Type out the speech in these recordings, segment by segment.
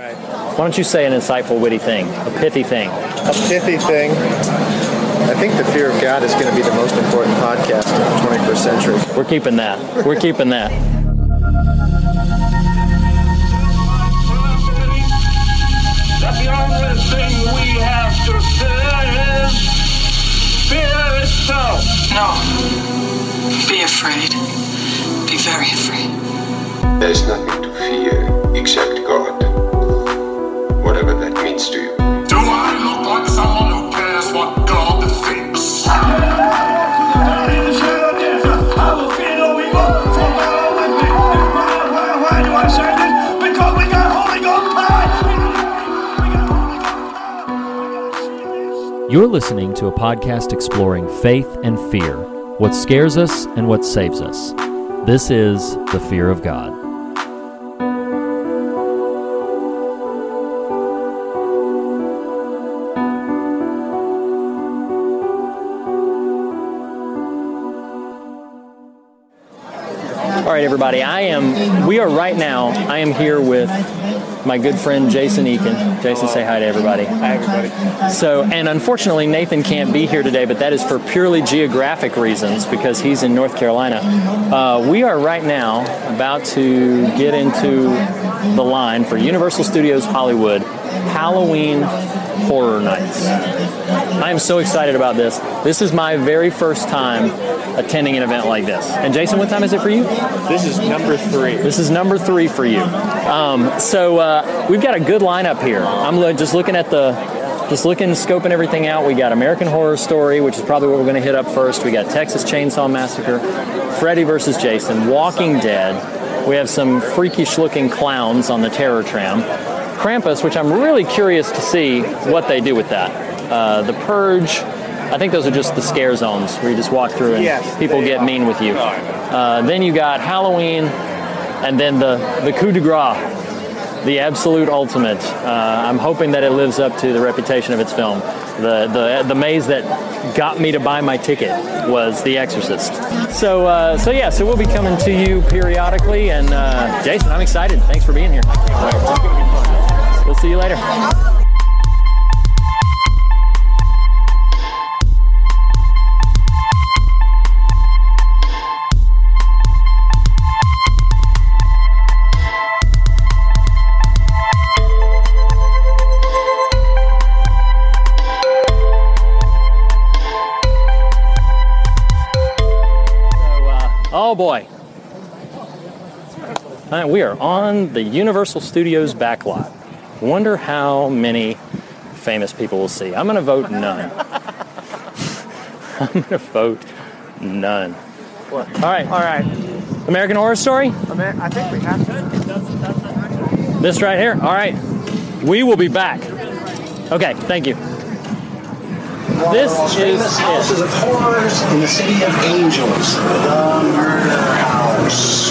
Right. Why don't you say an insightful, witty thing, a pithy thing? A pithy thing. I think the fear of God is going to be the most important podcast in the 21st century. We're keeping that. We're keeping that. That the only thing we have to fear is fear itself. No. Be afraid. Be very afraid. There's nothing to fear except God. To. Do I look like someone who cares what God thinks? You're listening to a podcast exploring faith and fear, what scares us and what saves us. This is The Fear of God. Right, everybody. I am. We are right now. I am here with my good friend Jason Eaken. Jason, say hi to everybody. Hi, everybody. So, and unfortunately, Nathan can't be here today, but that is for purely geographic reasons because he's in North Carolina. Uh, we are right now about to get into the line for Universal Studios Hollywood Halloween Horror Nights. I am so excited about this. This is my very first time attending an event like this. And Jason, what time is it for you? This is number three. This is number three for you. Um, so uh, we've got a good lineup here. I'm lo- just looking at the, just looking, scoping everything out. We got American Horror Story, which is probably what we're going to hit up first. We got Texas Chainsaw Massacre, Freddy versus Jason, Walking Dead. We have some freakish-looking clowns on the Terror Tram. Krampus, which I'm really curious to see what they do with that. Uh, the Purge. I think those are just the scare zones where you just walk through and Yes, people get are. mean with you. Uh, then you got Halloween, and then the the coup de grace, the absolute ultimate. Uh, I'm hoping that it lives up to the reputation of its film. The the the maze that got me to buy my ticket was The Exorcist. So uh, so yeah, so we'll be coming to you periodically. And uh, Jason, I'm excited. Thanks for being here. We'll see you later. Oh boy. All right, we are on the Universal Studios backlot. Wonder how many famous people we'll see. I'm going to vote none. I'm going to vote none. What? All right, All right. American Horror Story. I, I think we have to. This right here. All right, we will be back. Okay, thank you. This is it. houses of horrors in the city of angels. The murder house.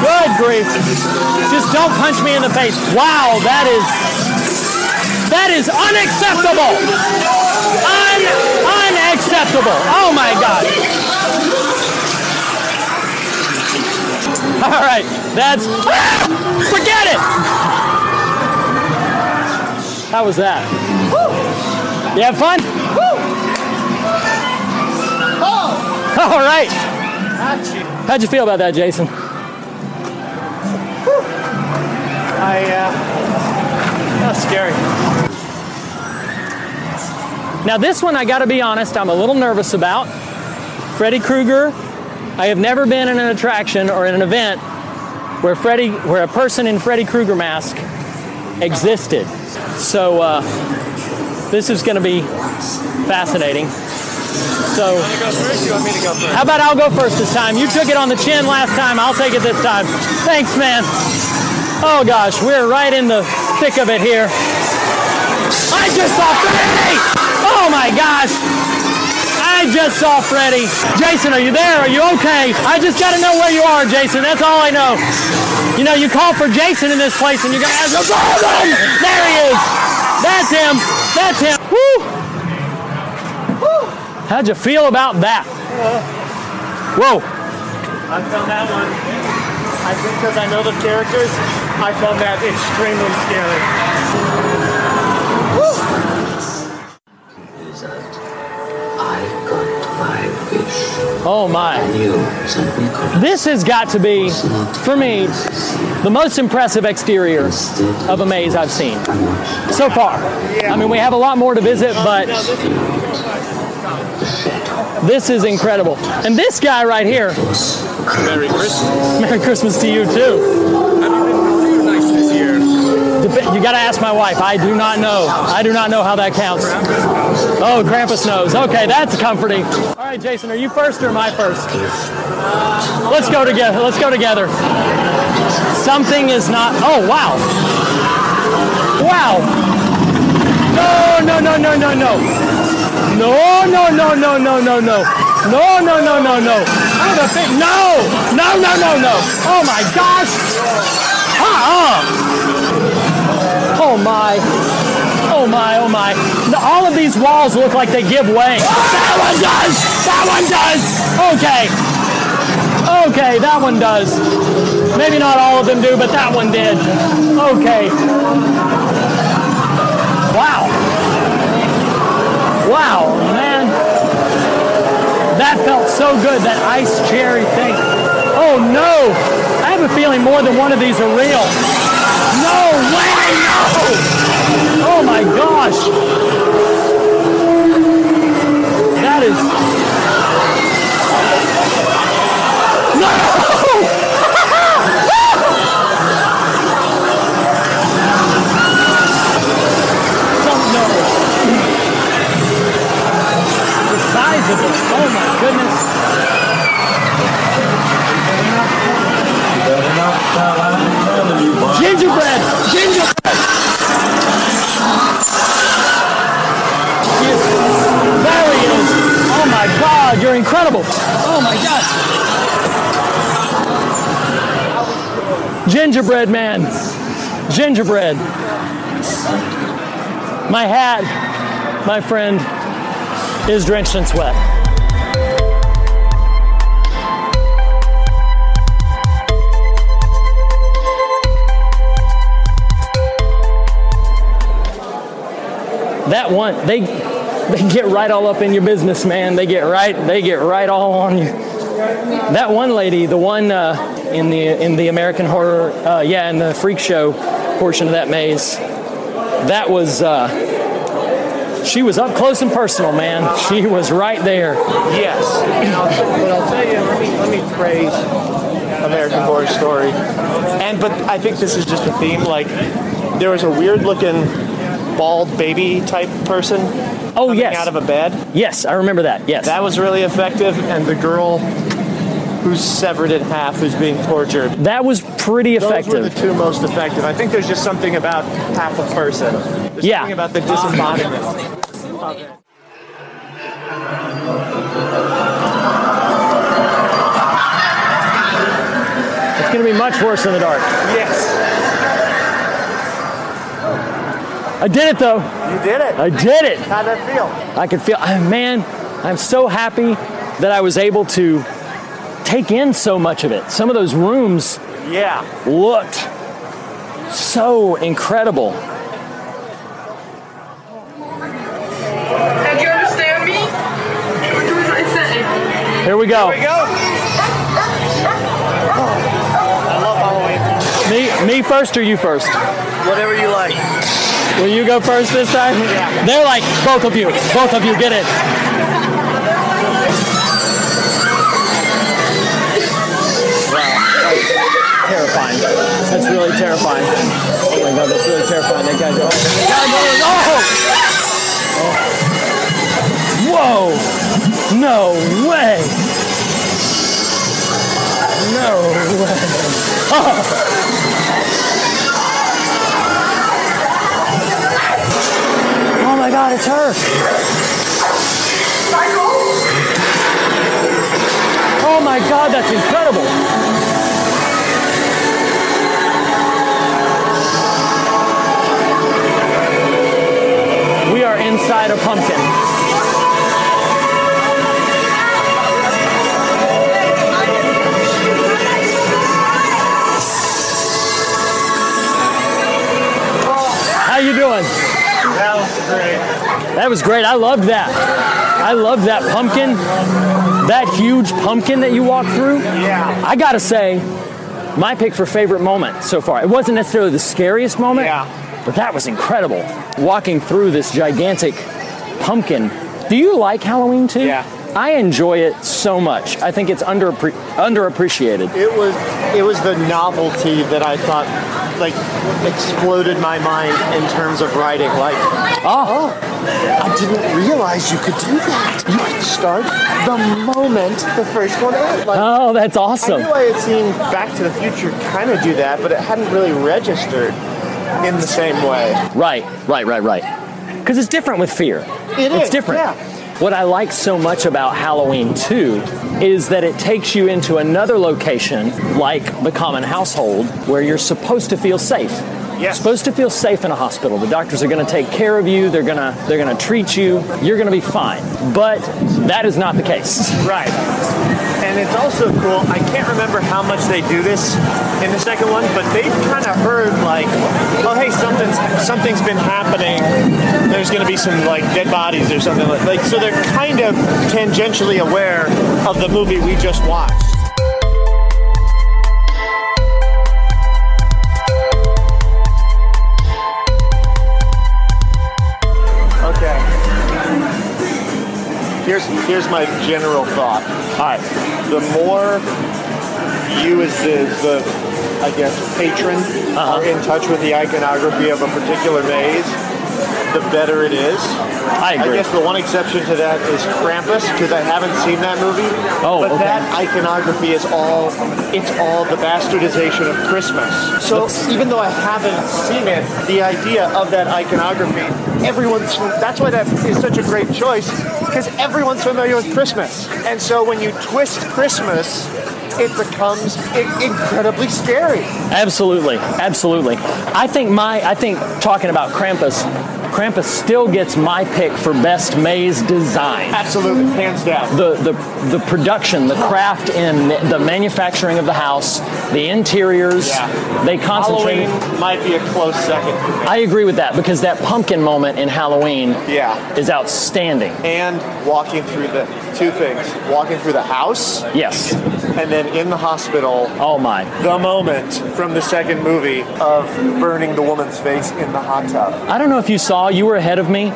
Good grief. Just don't punch me in the face. Wow, that is that is unacceptable. Un unacceptable. Oh my god. All right, that's ah! forget it. How was that? You have fun? All right. How'd you feel about that, Jason? I, uh, that's scary. Now, this one, I gotta be honest, I'm a little nervous about. Freddy Krueger, I have never been in an attraction or in an event where Freddy, where a person in Freddy Krueger mask existed. So, uh, this is gonna be fascinating. So, go to go how about I'll go first this time? You took it on the chin last time, I'll take it this time. Thanks, man. Oh gosh, we're right in the thick of it here. I just saw Freddy! Oh my gosh! I just saw Freddy. Jason, are you there? Are you okay? I just gotta know where you are, Jason. That's all I know. You know, you call for Jason in this place and you him!" There he is! That's him! That's him! Woo! Woo! How'd you feel about that? Whoa! I found that one. I think because I know the characters. I found that extremely scary. is Oh my. You simply couldn't. This has got to be, for me, the most impressive exterior of a maze I've seen so far. I mean, we have a lot more to visit, but this is incredible. And this guy right here, Merry Christmas. Merry Christmas to you too. You been really nice this year? You got to ask my wife. I do not know. I do not know how that counts. Oh, Krampus knows. Okay, that's comforting. Right, Jason, are you first or am I first? Let's go together. Let's go together. Something is not. Oh, wow. Wow. No, no, no, no, no, no. No, no, no, no, no, no, no. No, no, no, no, no. I have a. No, no, no, no, no. Oh my gosh. Uh-uh. Oh my. Oh my, oh my. All of these walls look like they give way. That one does! That one does! Okay. Okay, that one does. Maybe not all of them do, but that one did. Okay. Wow. Wow, man. That felt so good, that ice cherry thing. Oh no! I have a feeling more than one of these are real. No way, no! Oh my gosh! That is. Gingerbread man. Gingerbread. My hat, my friend, is drenched in sweat. That one, they they get right all up in your business, man. They get right, they get right all on you. That one lady, the one uh, in the in the American Horror, uh, yeah, in the freak show portion of that maze, that was. Uh, she was up close and personal, man. She was right there. Yes. I'll, but I'll tell you, let me, let me praise American Horror Story. And but I think this is just a theme. Like there was a weird looking bald baby type person Oh yes, out of a bed. yes, I remember that. Yes, That was really effective. And the girl who's severed in half, who's being tortured. that was pretty effective. Those were the two most effective. I think there's just something about half a person. There's Yeah. something about the disembodiment. of it. It's going to be much worse in the dark. Yes. I did it though. You did it. I did it. How'd that feel? I could feel, man, I'm so happy that I was able to take in so much of it. Some of those rooms Yeah. looked so incredible. And you understand me? What do I say? Here we go. Here we go. I love Halloween. Me, me first or you first? Whatever you like. Will you go first this time? Yeah. They're like, both of you, both of you, get it. Terrifying. That's really terrifying. Oh my god, that's really terrifying. That guy's oh my god, no, oh! Whoa! No way! No way! Oh! Oh my god, it's her! Oh my god, that's incredible! Inside a pumpkin. you doing? That was great. That was great. I loved that. I loved that pumpkin, that huge pumpkin that you walked through. Yeah. I gotta say, my pick for favorite moment so far. It wasn't necessarily the scariest moment, Yeah. But that was incredible. Walking through this gigantic pumpkin. Do you like Halloween too? Yeah. I enjoy it so much. I think it's under underappreciated. It was it was the novelty that I thought like exploded my mind in terms of writing. Like, ah. Oh, I didn't realize you could do that. You could start the moment the first one ends. Like, oh, that's I awesome. knew I had seen Back to the Future kind of do that, but it hadn't really registered in the same way. Right, right, right, right. Because it's different with fear. It it's is, different. yeah. What I like so much about Halloween 2 is that it takes you into another location, like the common household, where you're supposed to feel safe. Yes. Supposed to feel safe in a hospital. The doctors are going to take care of you. They're going to they're going to treat you. You're going to be fine. But that is not the case. Right. And it's also cool. I can't remember how much they do this in the second one, but they've kind of heard like, oh hey, something's something's been happening. There's going to be some like dead bodies or something like like. So they're kind of tangentially aware of the movie we just watched. Okay. Here's here's my general thought. All right. The more you as the, the I guess patron uh-huh. are in touch with the iconography of a particular maze, the better it is. I agree. guess the one exception to that is Krampus because I haven't seen that movie. Oh, but okay. that iconography is all it's all the bastardization of Christmas. So even though I haven't seen it, the idea of that iconography, everyone's that's why that is such a great choice because everyone's familiar with Christmas. And so when you twist Christmas, it becomes incredibly scary. Absolutely, absolutely. I think my, I think talking about Krampus, Krampus still gets my pick for best maze design. Absolutely, hands down. The the the production, the craft in the manufacturing of the house, the interiors, Yeah. they concentrate. Halloween might be a close second. I agree with that because that pumpkin moment in Halloween Yeah. is outstanding. And walking through the two things: walking through the house, Yes. and then in the hospital. Oh my. The moment from the second movie of burning the woman's face in the hot tub. I don't know if you saw, you were ahead of me.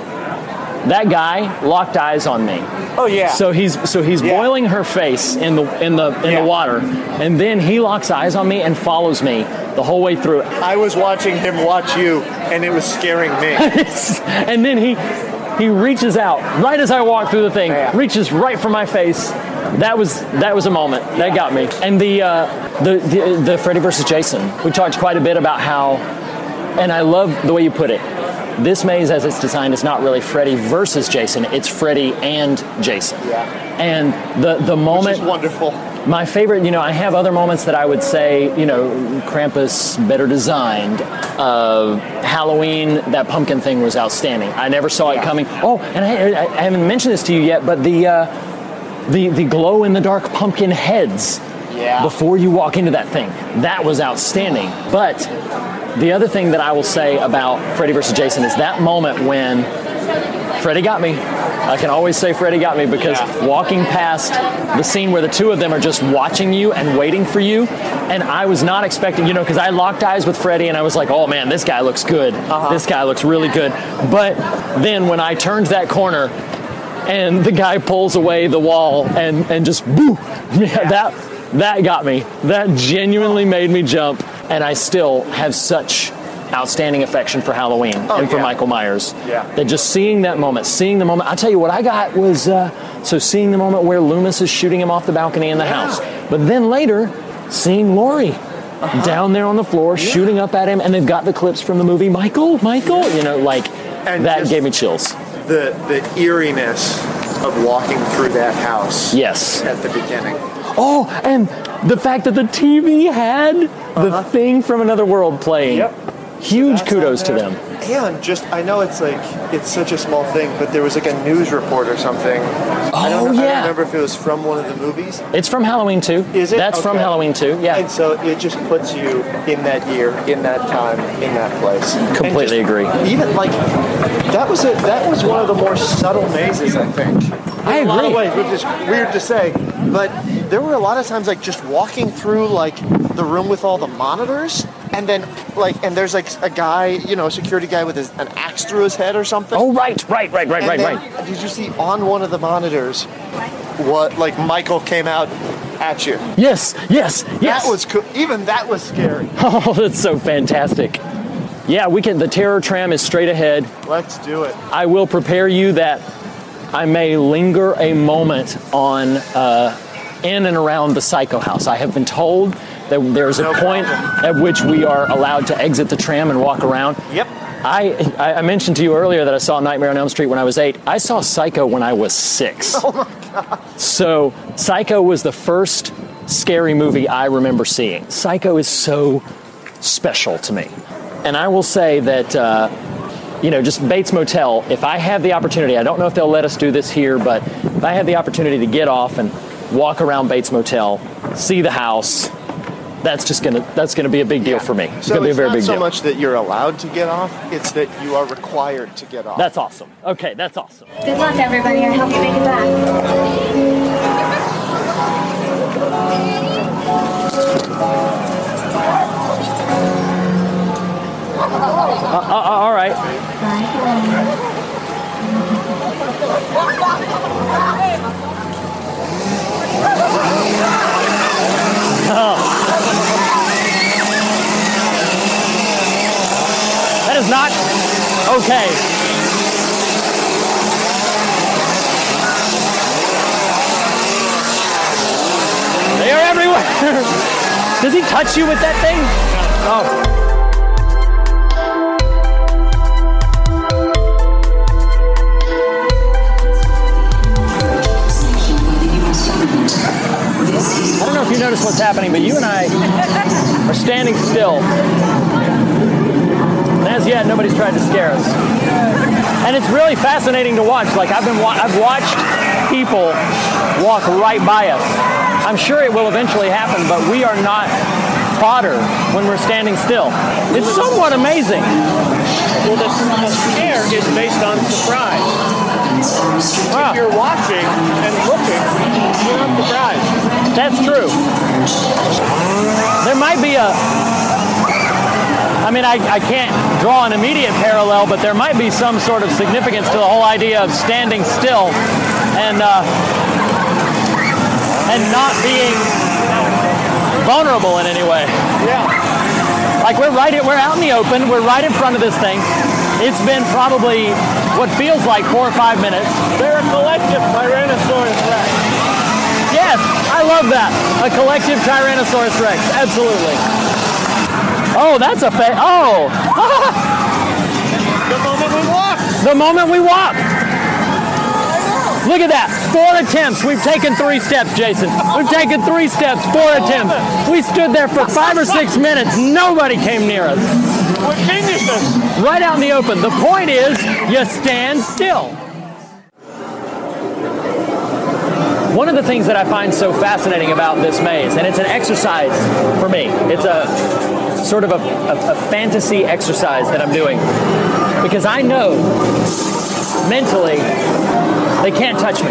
That guy locked eyes on me. Oh yeah. So he's so he's Yeah. boiling her face in the in the in Yeah. the water, and then he locks eyes on me and follows me the whole way through. I was watching him watch you, and it was scaring me. and then he he reaches out right as I walk through the thing, Yeah. reaches right for my face. That was that was a moment that got me. And the uh, the, the the Freddy versus Jason. We talked quite a bit about how, and I love the way you put it. This maze, as it's designed, is not really Freddy versus Jason. It's Freddy and Jason. Yeah. And the the moment wonderful. my favorite, you know, I have other moments that I would say, you know, Krampus better designed. Uh, Halloween, that pumpkin thing was outstanding. I never saw it coming. Oh, and I, I, I haven't mentioned this to you yet, but the uh, the the glow in the dark pumpkin heads Yeah. before you walk into that thing, that was outstanding. But the other thing that I will say about Freddy versus Jason is that moment when Freddy got me. I can always say Freddy got me because Yeah. walking past the scene where the two of them are just watching you and waiting for you, and I was not expecting, you know, because I locked eyes with Freddy and I was like, oh man, this guy looks good. Uh-huh. This guy looks really good. But then when I turned that corner and the guy pulls away the wall and, and just boo, yeah, that that got me. That genuinely made me jump, and I still have such outstanding affection for Halloween and for yeah. Michael Myers. Yeah. That just seeing that moment, seeing the moment. I tell you what I got was uh, so seeing the moment where Loomis is shooting him off the balcony in the house, but then later seeing Laurie. Down there on the floor, shooting up at him, and they've got the clips from the movie Michael, Michael. You know, like And that gave me chills. The the eeriness of walking through that house Yes. at the beginning. Oh, and the fact that the TV had the uh-huh. thing from another world playing. Yep. Huge kudos to them. And just, I know it's like, it's such a small thing, but there was like a news report or something. I don't, Oh, know, I don't remember if it was from one of the movies. It's from Halloween 2. Is it? That's from Halloween 2, yeah. And so it just puts you in that year, in that time, in that place. Completely just- agree. Even like that was a that was one of the more subtle mazes, I think. I in a lot of agree. ways, which is weird to say, but there were a lot of times like just walking through like the room with all the monitors, and then like and there's like a guy, you know, a security guy with his, an axe through his head or something. Oh, right, right, right, right, And right, then, right. Did you see on one of the monitors what like Michael came out at you? Yes, yes, yes. That was cool. Even that was scary. Oh, that's so fantastic. Yeah, we can. The terror tram is straight ahead. Let's do it. I will prepare you that I may linger a moment on uh, in and around the Psycho House. I have been told that there's a point at which we are allowed to exit the tram and walk around. Yep. I, I I mentioned to you earlier that I saw Nightmare on Elm Street when I was eight. I saw Psycho when I was six. Oh my god! So Psycho was the first scary movie I remember seeing. Psycho is so special to me, and I will say that. Uh, you know, just Bates Motel. If I have the opportunity, I don't know if they'll let us do this here, but if I have the opportunity to get off and walk around Bates Motel, see the house, that's just gonna that's gonna be a big deal for me. It's So gonna be a it's very not big so deal. much that you're allowed to get off; it's that you are required to get off. That's awesome. Okay, that's awesome. Good luck, everybody. I hope you make it back. Uh, uh, all right. That is not okay. They are everywhere. Does he touch you with that thing? Oh. Don't know if you noticed what's happening, but you and I are standing still. And as yet, nobody's tried to scare us. And it's really fascinating to watch. Like I've been, wa- I've watched people walk right by us. I'm sure it will eventually happen, but we are not fodder when we're standing still. It's somewhat amazing. Well, the, the scare is based on surprise. Wow. If you're watching and looking, you're not surprised. That's true. Might be a. I mean, I, I can't draw an immediate parallel, but there might be some sort of significance to the whole idea of standing still and uh, and not being vulnerable in any way. Yeah. Like we're right, we're out in the open. We're right in front of this thing. It's been probably what feels like four or five minutes. They're a collective Tyrannosaurus Rex. Yes, I love that. A collective Tyrannosaurus Rex. Absolutely. Oh, that's a fa- oh. The moment we walk. the moment we walk. Look at that. Four attempts. We've taken three steps, Jason. We've taken three steps, four attempts. We stood there for five or six minutes. Nobody came near us. We're geniuses. Right out in the open. The point is, you stand still. One of the things that I find so fascinating about this maze, and it's an exercise for me, it's a sort of a, a, a fantasy exercise that I'm doing. Because I know mentally they can't touch me.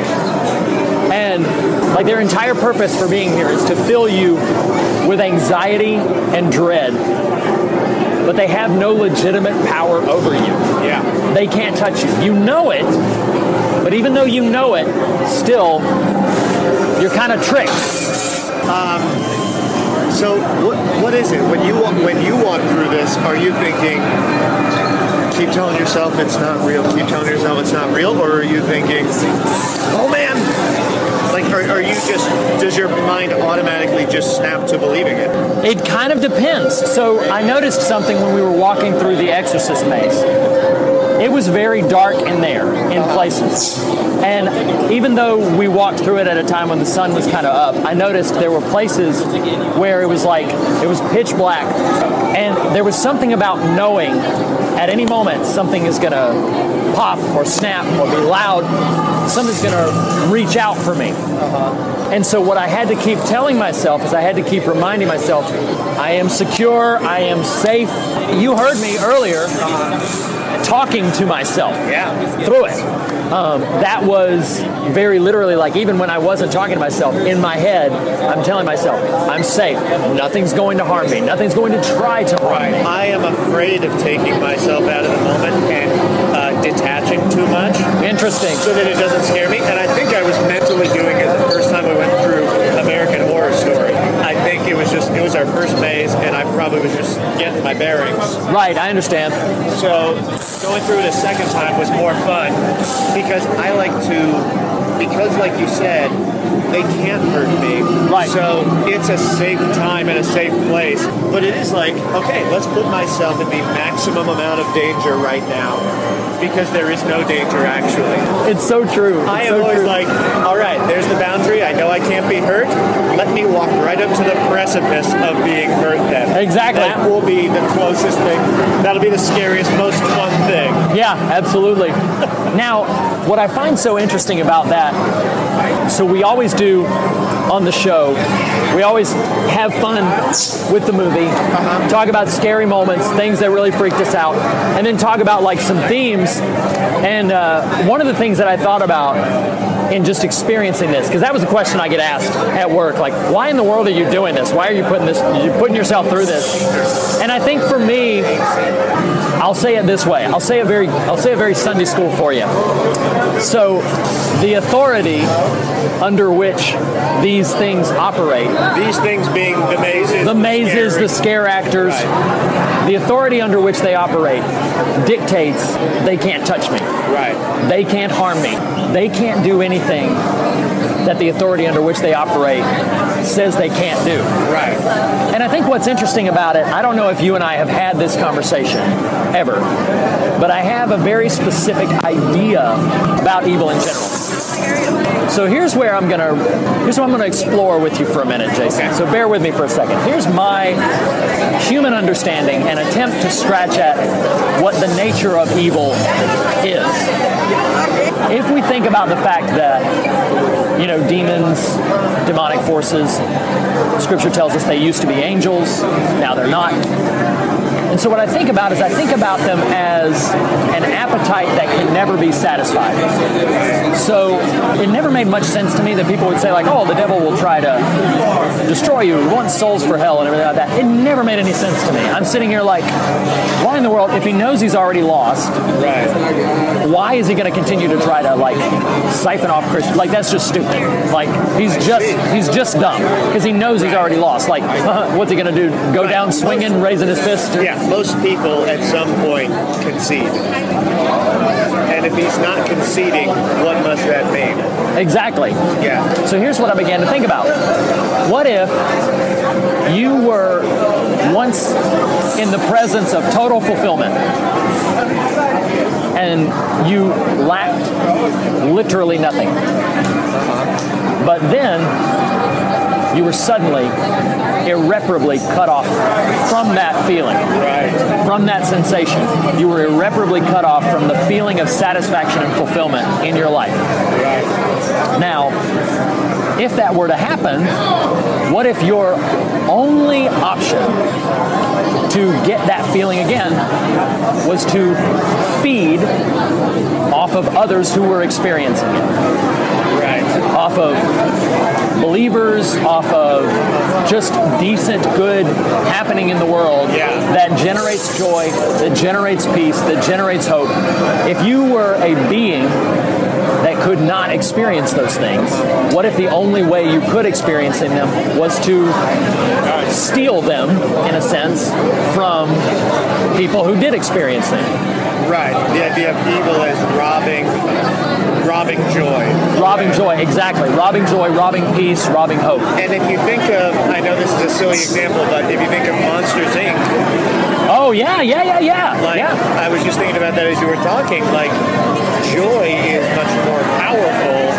And like their entire purpose for being here is to fill you with anxiety and dread. But they have no legitimate power over you. Yeah. They can't touch you. You know it, but even though you know it, still you're kind of tricked. Um, so what what is it when you walk, when you walk through this? Are you thinking? Keep telling yourself it's not real. Keep telling yourself it's not real, or are you thinking, oh man? Like, are, are you just? Does your mind automatically just snap to believing it? It kind of depends. So I noticed something when we were walking through the Exorcist maze. It was very dark in there in places. And even though we walked through it at a time when the sun was kind of up, I noticed there were places where it was like it was pitch black, and there was something about knowing at any moment something is gonna pop or snap or be loud. Something's gonna reach out for me. Uh-huh. And so what I had to keep telling myself is I had to keep reminding myself, I am secure, I am safe. You heard me earlier uh-huh. Talking to myself through it. Um, that was very literally like even when I wasn't talking to myself in my head, I'm telling myself, I'm safe. Nothing's going to harm me. Nothing's going to try to harm me. I am afraid of taking myself out of the moment and uh, detaching too much. Interesting. So that it doesn't scare me. And I think I was mentally doing it the first time we went through American Horror Story. I think it was just, it was our first maze, and I probably was just getting my bearings. Right, I understand. So going through it a second time was more fun because I like to, because like you said, they can't hurt me. Right. So it's a safe time and a safe place. But it is like, okay, let's put myself in the maximum amount of danger right now because there is no danger actually. It's so true. I am so always true. like, all right, there's the boundary. I know I can't be hurt. Let me walk right up to the precipice of being hurt then. Exactly. That will be the closest thing. That'll be the scariest, most fun thing. Yeah, absolutely. now, what I find so interesting about that, so we always do on the show, we always have fun with the movie, talk about scary moments, things that really freaked us out, and then talk about like some themes. And uh, one of the things that I thought about in just experiencing this, because that was a question I get asked at work, like, why in the world are you doing this? Why are you putting this, you putting yourself through this? And I think for me, I'll say it this way. I'll say a very I'll say a very Sunday school for you. So the authority under which these things operate, These things being the mazes, the mazes, scary- the scare actors, the authority under which they operate dictates they can't touch me. Right. They can't harm me. They can't do anything that the authority under which they operate says they can't do. Right. And I think what's interesting about it, I don't know if you and I have had this conversation ever, but I have a very specific idea about evil in general. So here's where I'm gonna here's what I'm gonna explore with you for a minute, Jason. So bear with me for a second. Here's my human understanding and attempt to scratch at what the nature of evil is. If we think about the fact that you know demons, demonic forces, scripture tells us they used to be angels, now they're not. And so what I think about is I think about them as an appetite that can never be satisfied. So it never made much sense to me that people would say like, "Oh, the devil will try to destroy you. He wants souls for hell and everything like that." It never made any sense to me. I'm sitting here like, why in the world? If he knows he's already lost, Right. why is he going to continue to try to like siphon off Christians? Like that's just stupid. Like he's just he's just dumb because he knows he's already lost. Like what's he going to do? Go down swinging, raising his fist? Yeah, most people at some point concede. And if he's not conceding, what must that mean? Exactly. Yeah. So here's what I began to think about. What if you were once in the presence of total fulfillment and you lacked literally nothing? Uh-huh. But then you were suddenly irreparably cut off from that feeling, Right. from that sensation. You were irreparably cut off from the feeling of satisfaction and fulfillment in your life. Now, if that were to happen, what if your only option to get that feeling again was to feed off of others who were experiencing it? Off of believers, off of just decent, good happening in the world Yeah. that generates joy, that generates peace, that generates hope. If you were a being that could not experience those things? What if the only way you could experience them was to steal them, in a sense, from people who did experience them? Right. The idea of evil is robbing, robbing joy. Robbing joy, exactly. Robbing joy, robbing peace, robbing hope. And if you think of, I know this is a silly example, but if you think of Monsters Inc. Oh yeah, yeah, yeah, yeah. Like yeah. I was just thinking about that as you were talking. Like joy is much more powerful,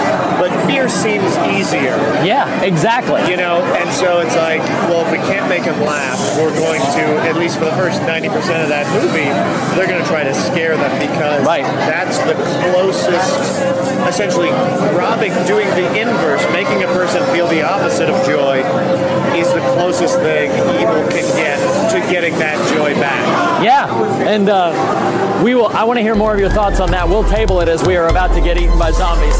but fear seems easier. Yeah, exactly. You know, and so it's like, well, if we can't make them laugh, we're going to, at least for the first 90% of that movie, they're going to try to scare them because Right. that's the closest, essentially, robbing, doing the inverse, making a person feel the opposite of joy is the closest thing evil can get to getting that joy back. Yeah, and uh, we will. I want to hear more of your thoughts on that. We'll table it as we are about to get eaten by zombies.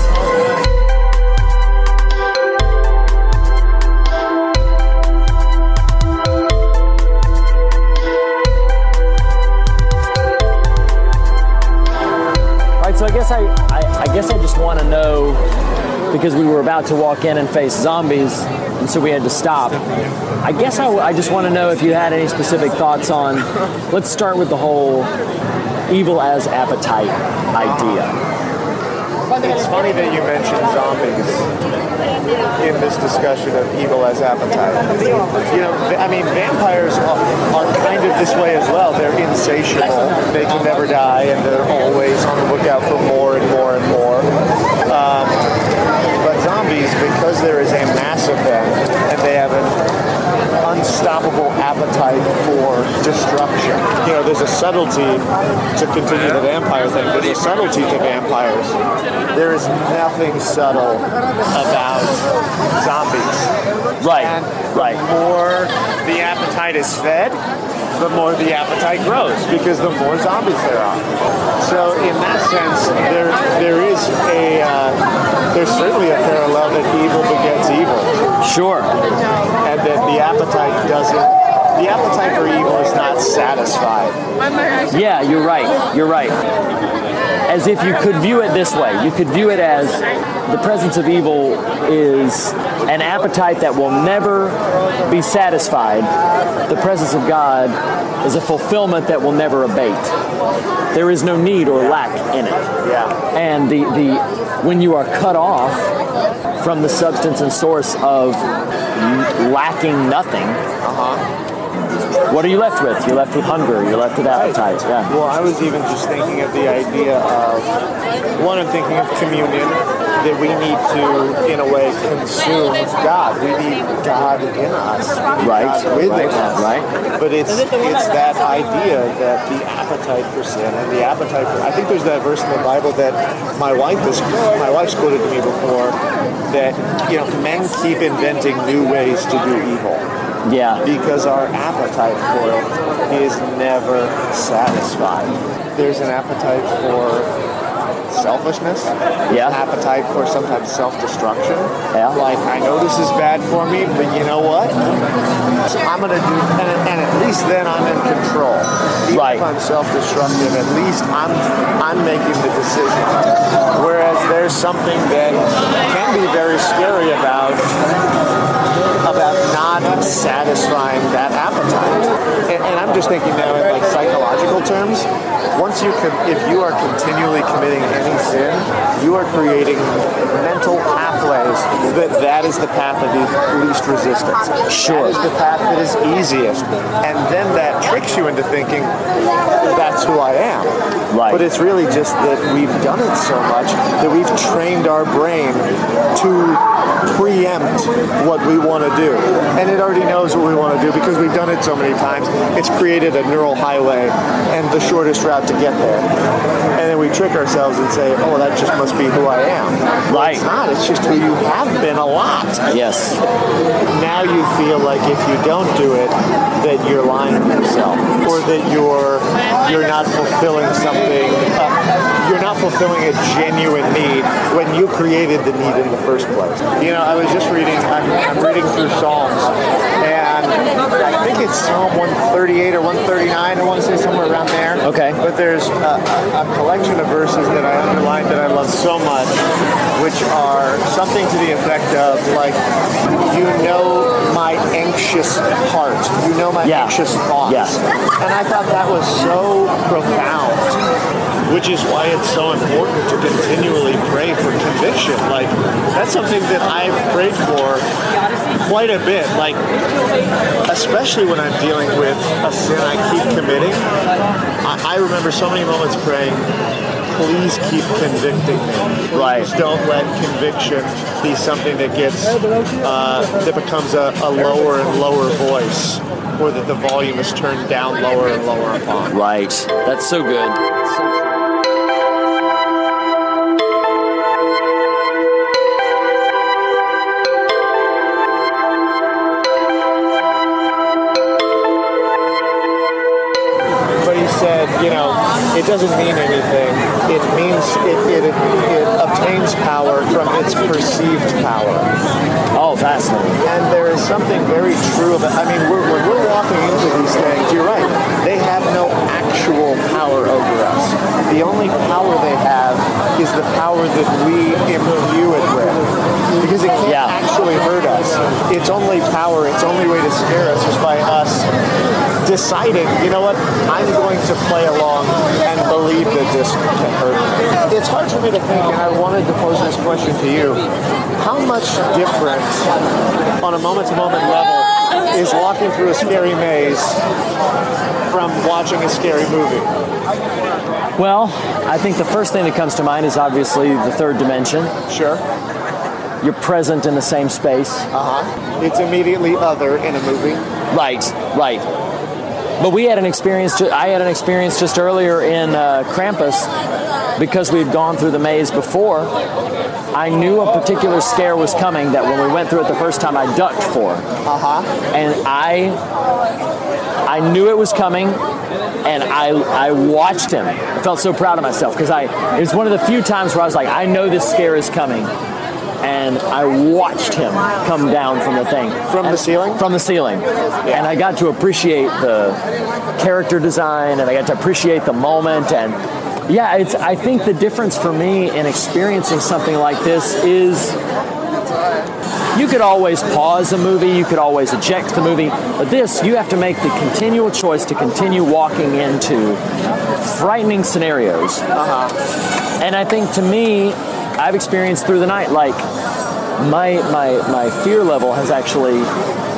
Guess I just want to know because we were about to walk in and face zombies, and so we had to stop. I guess I, I just want to know if you had any specific thoughts on. Let's start with the whole evil as appetite idea. It's funny that you mentioned zombies in this discussion of evil as appetite. You know, I mean, vampires are, are kind of this way as well. They're insatiable. They can never die, and they're always on the lookout for more and more and more. Um, but zombies, because there is a mass of them, and they have an unstoppable appetite for destruction. You know, there's a subtlety to continue the vampire thing. There's a subtlety to vampires. There is nothing subtle about zombies. Right, And right. the more the appetite is fed, the more the appetite grows because the more zombies there are. So in that sense, there there is a uh, there's certainly a parallel that evil begets evil, Sure. and that the appetite doesn't. The appetite for evil is not satisfied. Yeah, you're right. You're right. As if you could view it this way. You could view it as the presence of evil is an appetite that will never be satisfied. The presence of God is a fulfillment that will never abate. There is no need or lack in it. Yeah. And the, the when you are cut off from the substance and source of lacking nothing, uh-huh. What are you left with? You're left with hunger. You're left with appetite. Yeah. Well, I was even just thinking of the idea of one. I'm thinking of communion that we need to, in a way, consume God. We need God in us, Right, God with right, us, right. But it's it's that idea that the appetite for sin and the appetite for. I think there's that verse in the Bible that my wife has my wife's quoted to me before that you know men keep inventing new ways to do evil Yeah. because our appetite for it is never satisfied. There's an appetite for selfishness. Yeah. Appetite for sometimes self-destruction. Yeah. Like I know this is bad for me, but you know what? I'm gonna do, and, and at least then I'm in control. Even Right. if I'm self-destructive, at least I'm I'm making the decision. Whereas there's something that can be very scary about about not satisfying that appetite. And, and I'm just thinking now in like psychological terms. Once you can, if you are continually committing any sin, you are creating mental pathways that that is the path of the least resistance. Sure. That is the path that is easiest. And then that tricks you into thinking that's who I am. Right. But it's really just that we've done it so much that we've trained our brain to preempt what we want to do. And it already knows what we want to do because we've done it so many times. It's created a neural highway and the shortest route to get there. And then we trick ourselves and say, oh, that just must be who I am. Right. It's not. It's just who you have been a lot. Yes. Now you feel like if you don't do it, that you're lying to yourself, or that you're you're not fulfilling something. Uh, you're not fulfilling a genuine need when you created the need in the first place. You know, I was just reading, I'm, I'm reading through Psalms, and I think it's Psalm 138 or 139, I want to say somewhere around there. Okay. But there's a, a, collection of verses that I underlined that I love so much, which are something to the effect of, like, you know my anxious heart, you know my Yeah. anxious thoughts. Yeah. And I thought that was so profound, which is why it's so important to continually pray for conviction. Like, that's something that I've prayed for quite a bit. Like, especially when I'm dealing with a sin I keep committing. I, I remember so many moments praying, please keep convicting me. Right. Please don't let conviction be something that gets, uh, that becomes a, a lower and lower voice, or that the volume is turned down lower and lower upon. Right. That's so good. Doesn't mean anything. It means it, it, it obtains power from its perceived power. Oh, fascinating. And there is something very true about. I mean, we're, when we're walking into these things, you're right. They have no actual power over us. The only power they have is the power that we imbue it with. Because it can't Yeah. actually hurt us. Its only power, its only way to scare us is by us deciding, you know what, I'm going to play along and believe that this can hurt me. It's hard for me to think, and I wanted to pose this question to you. How much different on a moment to moment level is walking through a scary maze from watching a scary movie? Well, I think the first thing that comes to mind is obviously the third dimension. Sure. You're present in the same space. Uh huh. It's immediately other in a movie. Right, right. But we had an experience. I had an experience just earlier in uh, Krampus because we'd gone through the maze before. I knew a particular scare was coming that when we went through it the first time, I ducked for, Uh huh. and I, I knew it was coming, and I, I watched him. I felt so proud of myself because I. It was one of the few times where I was like, I know this scare is coming. And I watched him come down from the thing. From the ceiling? From the ceiling. And I got to appreciate the character design and I got to appreciate the moment and yeah, it's I think the difference for me in experiencing something like this is you could always pause a movie, you could always eject the movie, but this you have to make the continual choice to continue walking into frightening scenarios. Uh-huh. And I think to me, I've experienced through the night like my my my fear level has actually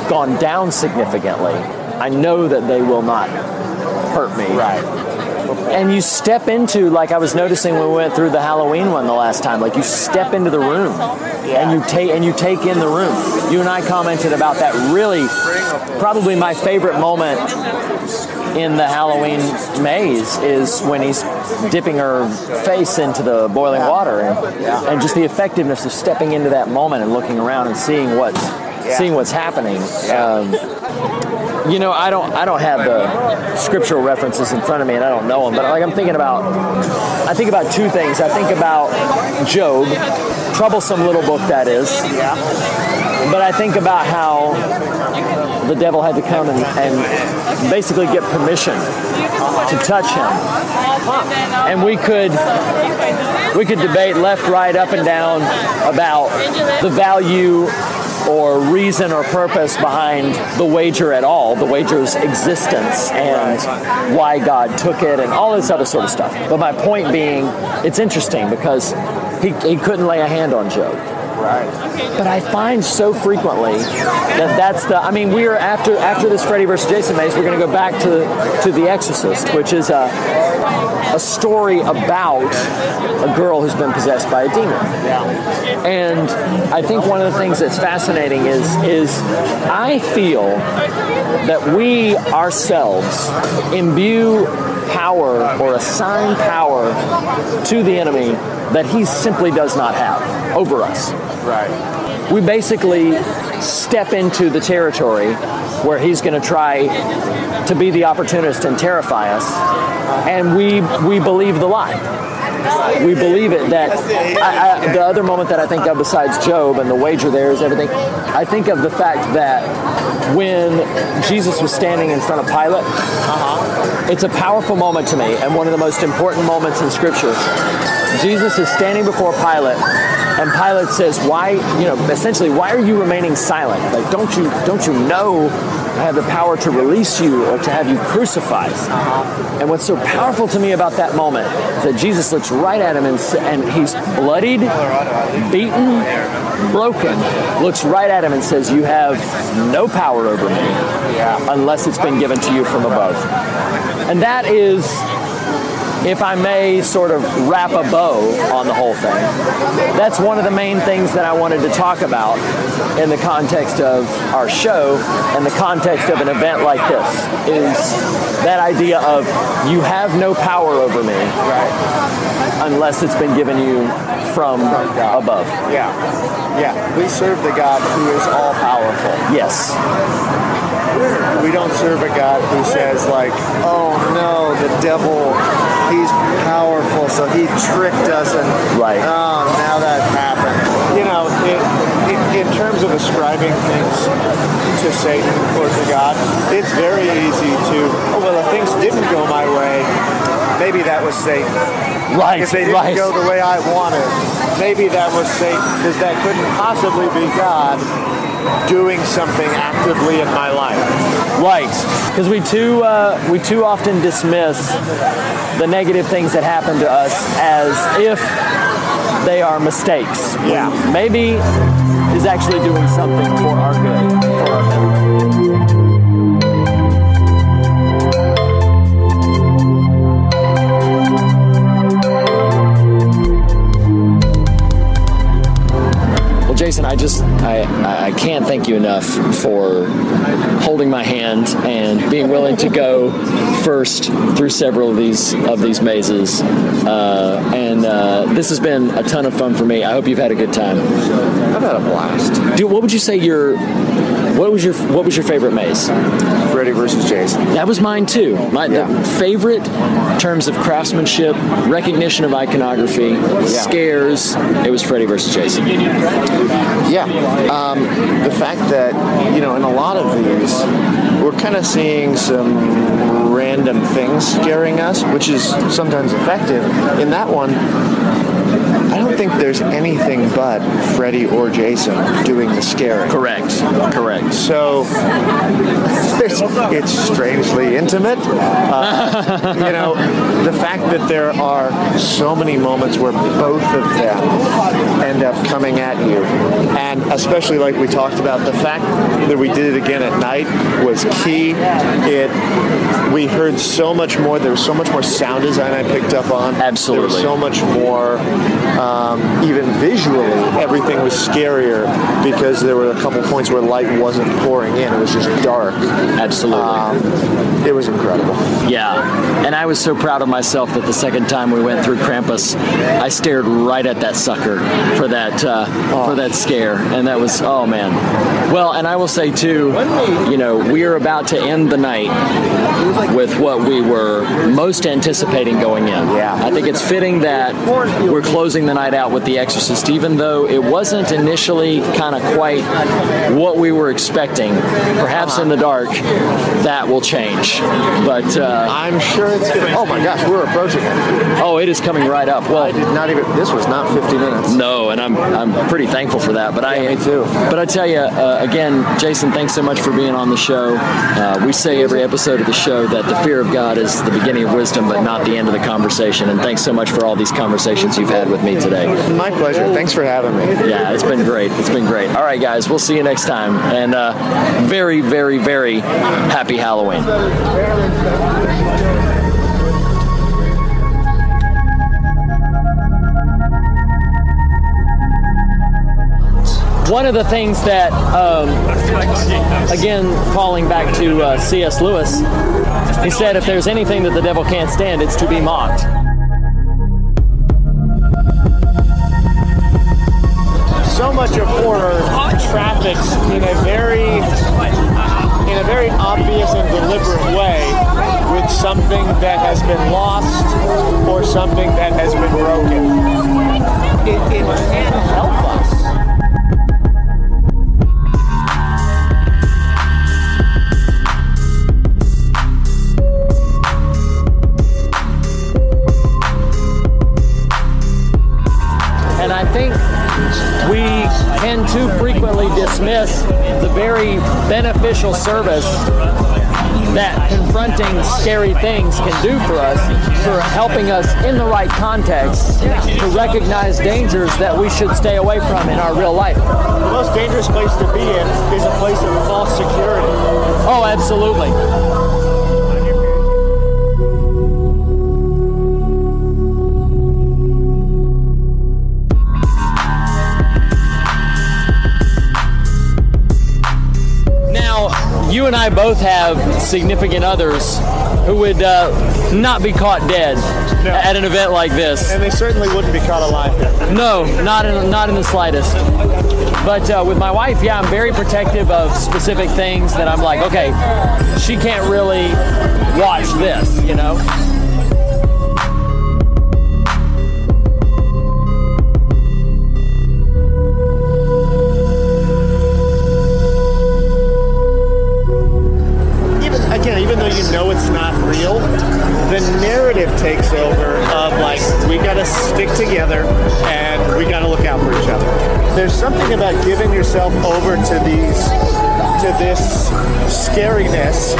gone down significantly. I know that they will not hurt me. Right. And you step into like I was noticing when we went through the Halloween one the last time. Like you step into the room and you take and you take in the room. You and I commented about that really probably my favorite moment in the Halloween maze is when he's dipping her face into the boiling water and, and just the effectiveness of stepping into that moment and looking around and seeing what's seeing what's happening. Um, you know, I don't I don't have the scriptural references in front of me and I don't know them, but like I'm thinking about I think about two things. I think about Job, troublesome little book that is. Yeah. But I think about how the devil had to come and, and basically get permission to touch him. And we could we could debate left, right, up and down about the value or reason or purpose behind the wager at all, the wager's existence and why God took it and all this other sort of stuff. But my point being, it's interesting because he, he couldn't lay a hand on Job. Right. But I find so frequently that that's the. I mean, we're after after this Freddy versus Jason maze, we're going to go back to to The Exorcist, which is a a story about a girl who's been possessed by a demon. Yeah. And I think one of the things that's fascinating is is I feel that we ourselves imbue power or assign power to the enemy that he simply does not have over us. Right. We basically step into the territory where he's going to try to be the opportunist and terrify us, and we we believe the lie. we believe it. That I, I, the other moment that I think of besides Job and the wager there is everything. I think of the fact that when Jesus was standing in front of Pilate, uh-huh. it's a powerful moment to me and one of the most important moments in Scripture. Jesus is standing before Pilate, and Pilate says, "Why, you know, essentially, why are you remaining silent? Like, don't you, don't you know I have the power to release you or to have you crucified?" And what's so powerful to me about that moment is that Jesus looks right at him and, and he's bloodied, beaten, broken, looks right at him and says, "You have no power over me, unless it's been given to you from above." And that is if I may sort of wrap a bow on the whole thing, that's one of the main things that I wanted to talk about in the context of our show and the context of an event like this is that idea of you have no power over me unless it's been given you from above. Yeah. Yeah. We serve the God who is all powerful. Yes. We don't serve a God who says like, "Oh no, the devil, he's powerful, so he tricked us, and right. oh, now that happened." You know, it, it, in terms of ascribing things to Satan or to God, it's very easy to, oh well, if things didn't go my way, maybe that was Satan. Right. If they didn't right. go the way I wanted, maybe that was Satan, because that couldn't possibly be God doing something actively in my life. Right, because we too uh, we too often dismiss the negative things that happen to us as if they are mistakes. Yeah. Maybe is actually doing something for our good, for our benefit. Jason, I just I, I- can't thank you enough for holding my hand and being willing to go first through several of these of these mazes. Uh, and uh, this has been a ton of fun for me. I hope you've had a good time. I've had a blast. Dude, what would you say your what was your what was your favorite maze? Freddy versus Jason. That was mine too. My the favorite terms of craftsmanship, recognition of iconography, scares. It was Freddy versus Jason. Yeah, um, the fact that you know in a lot of these we're kind of seeing some random things scaring us, which is sometimes effective. In that one, I don't think there's anything but Freddy or Jason doing the scaring. Correct. Correct. So it's, it's strangely intimate. Uh, you know, the fact that there are so many moments where both of them end up coming at you, and especially like we talked about, the fact that we did it again at night was key. It we heard so much more. There was so much more sound design I picked up on. Absolutely. There was so much more, um, even visually, everything was scarier because there were a couple points where light wasn't pouring in. It was just dark. Absolutely. Um, it was incredible. Yeah, and I was so proud of myself that the second time we went through Krampus, I stared right at that sucker for that uh, for that scare, and that was oh man. Well, and I will say too, you know, we are about to end the night with what we were most anticipating going in. Yeah. I think it's fitting that we're closing the night out with The Exorcist, even though it wasn't initially kind of quite what we were expecting. Perhaps in the dark, that will change. But uh, I'm sure it's gonna. Oh my gosh, we're approaching it. oh, it is coming right up. Well, I did not even. This was not 50 minutes. no, and I'm I'm pretty thankful for that. But I me too. But I tell you uh, again, Jason, thanks so much for being on the show. Uh, we say every episode of the show that the fear of God is the beginning of wisdom, but not the end of the conversation. And thanks so much for all these conversations you've had with me today. My pleasure. Thanks for having me. Yeah, it's been great. It's been great. All right, guys, we'll see you next time. And uh, very, very, very happy Halloween. One of the things that, um, again, calling back to uh, C.S. Lewis, he said, if there's anything that the devil can't stand, it's to be mocked. So much of horror traffics in a very, in a very obvious and deliberate way with something that has been lost or something that has been broken, it, it can help us. Too frequently dismiss the very beneficial service that confronting scary things can do for us, for helping us in the right context to recognize dangers that we should stay away from in our real life. The most dangerous place to be in is a place of false security. Oh, absolutely. You and I both have significant others who would uh, not be caught dead at an event like this. And they certainly wouldn't be caught alive. No, not in not in the slightest. But uh, with my wife, yeah, I'm very protective of specific things that I'm like, okay, she can't really watch this, you know. Yourself over to these to this scariness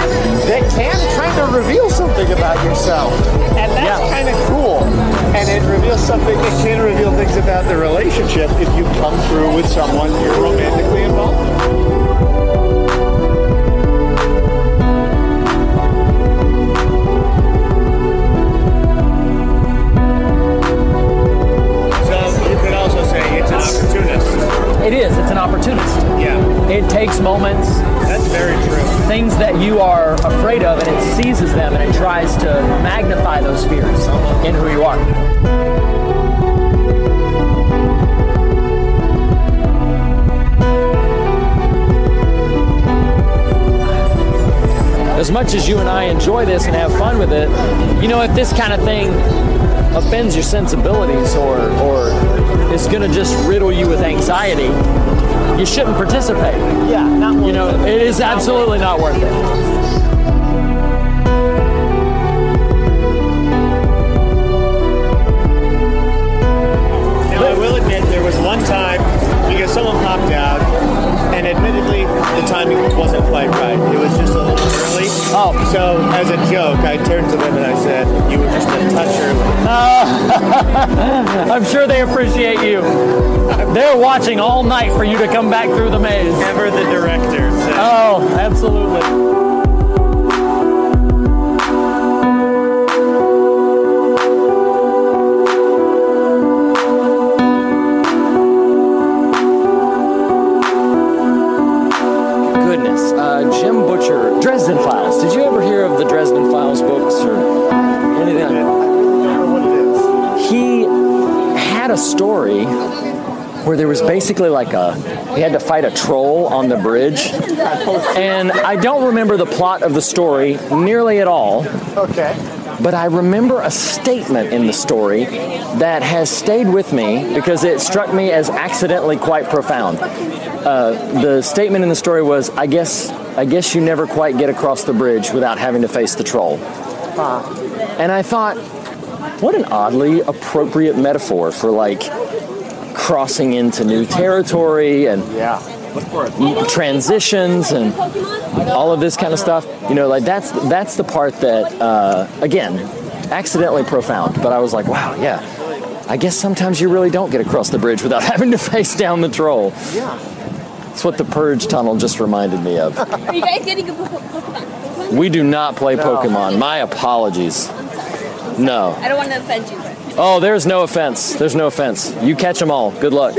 that can kind of reveal something about yourself. And that's kind of cool. And it reveals something, it can reveal things about the relationship if you come through with someone you're romantically involved with. Enjoy this and have fun with it, you know, if this kind of thing offends your sensibilities or, or is going to just riddle you with anxiety, you shouldn't participate. Yeah, not You know, it is absolutely not worth it. Now, I will admit there was one time because someone popped out, and admittedly, the timing wasn't quite right. It was just a little early. Oh. So, as a joke, I turned to them and I said, You were just a touch early. I'm sure they appreciate you. They're watching all night for you to come back through the maze. Ever the director. So. Oh, absolutely. Where there was basically like a he had to fight a troll on the bridge. And i don't remember the plot of the story nearly at all. Okay. but i remember a statement in the story that has stayed with me because it struck me as accidentally quite profound. Uh, the statement in the story was i guess i guess you never quite get across the bridge without having to face the troll. And i thought what an oddly appropriate metaphor for like crossing into new territory and Yeah. transitions and all of this kind of stuff. You know, like that's that's the part that uh, again, accidentally profound. But I was like, wow, yeah. I guess sometimes you really don't get across the bridge without having to face down the troll. Yeah. That's what the purge tunnel just reminded me of. Are you guys getting a Pokemon? We do not play Pokemon. My apologies. No. I don't want to offend you, but Oh, there's no offense. There's no offense. You catch them all. Good luck.